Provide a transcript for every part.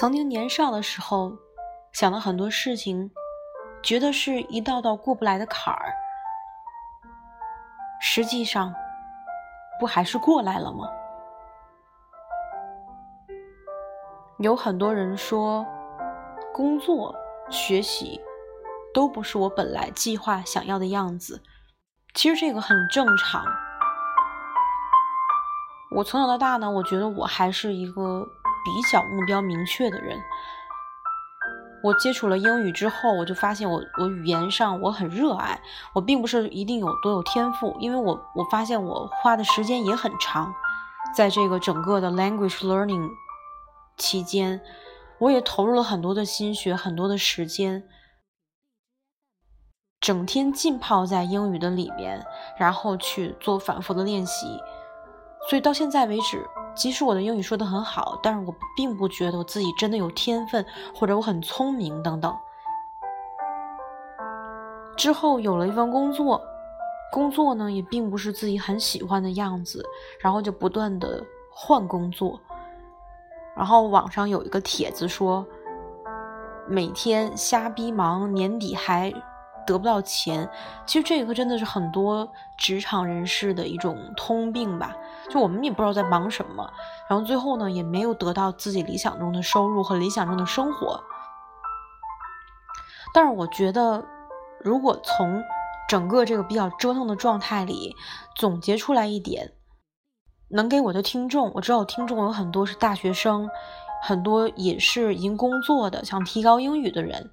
曾经年少的时候，想了很多事情，觉得是一道道过不来的坎儿，实际上，不还是过来了吗？有很多人说，工作、学习都不是我本来计划想要的样子，其实这个很正常。我从小到大呢，我觉得我还是一个。比较目标明确的人，我接触了英语之后，我就发现我我语言上我很热爱，我并不是一定有多有天赋，因为我我发现我花的时间也很长，在这个整个的 language learning 期间，我也投入了很多的心血，很多的时间，整天浸泡在英语的里面，然后去做反复的练习，所以到现在为止。即使我的英语说得很好，但是我并不觉得我自己真的有天分，或者我很聪明等等。之后有了一份工作，工作呢也并不是自己很喜欢的样子，然后就不断的换工作。然后网上有一个帖子说，每天瞎逼忙，年底还。得不到钱，其实这个真的是很多职场人士的一种通病吧。就我们也不知道在忙什么，然后最后呢，也没有得到自己理想中的收入和理想中的生活。但是我觉得，如果从整个这个比较折腾的状态里总结出来一点，能给我的听众，我知道听众有很多是大学生，很多也是已经工作的，想提高英语的人。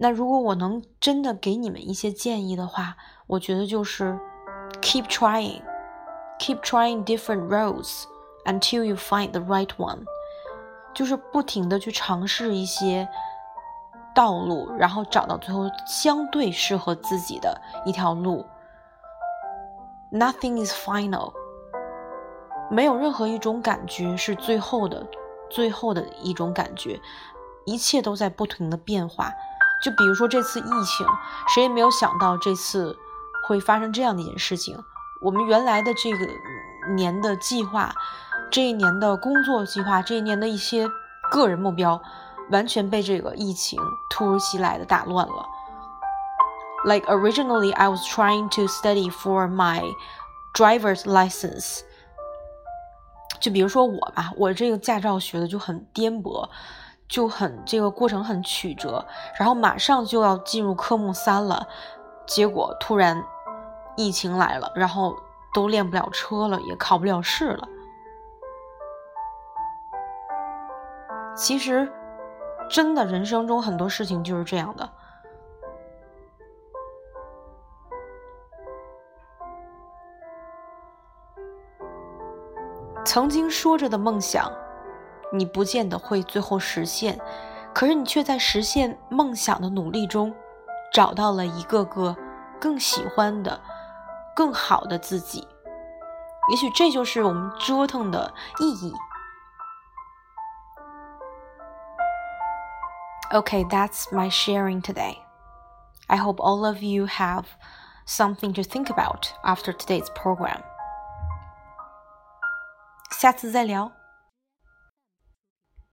那如果我能真的给你们一些建议的话，我觉得就是 keep trying, keep trying different roads until you find the right one，就是不停的去尝试一些道路，然后找到最后相对适合自己的一条路。Nothing is final，没有任何一种感觉是最后的，最后的一种感觉，一切都在不停的变化。就比如说这次疫情，谁也没有想到这次会发生这样的一件事情。我们原来的这个年的计划，这一年的工作计划，这一年的一些个人目标，完全被这个疫情突如其来的打乱了。Like originally, I was trying to study for my driver's license。就比如说我吧，我这个驾照学的就很颠簸。就很这个过程很曲折，然后马上就要进入科目三了，结果突然疫情来了，然后都练不了车了，也考不了试了。其实，真的人生中很多事情就是这样的。曾经说着的梦想。你不见得会最后实现，可是你却在实现梦想的努力中，找到了一个个更喜欢的、更好的自己。也许这就是我们折腾的意义。Okay, that's my sharing today. I hope all of you have something to think about after today's program. 下次再聊。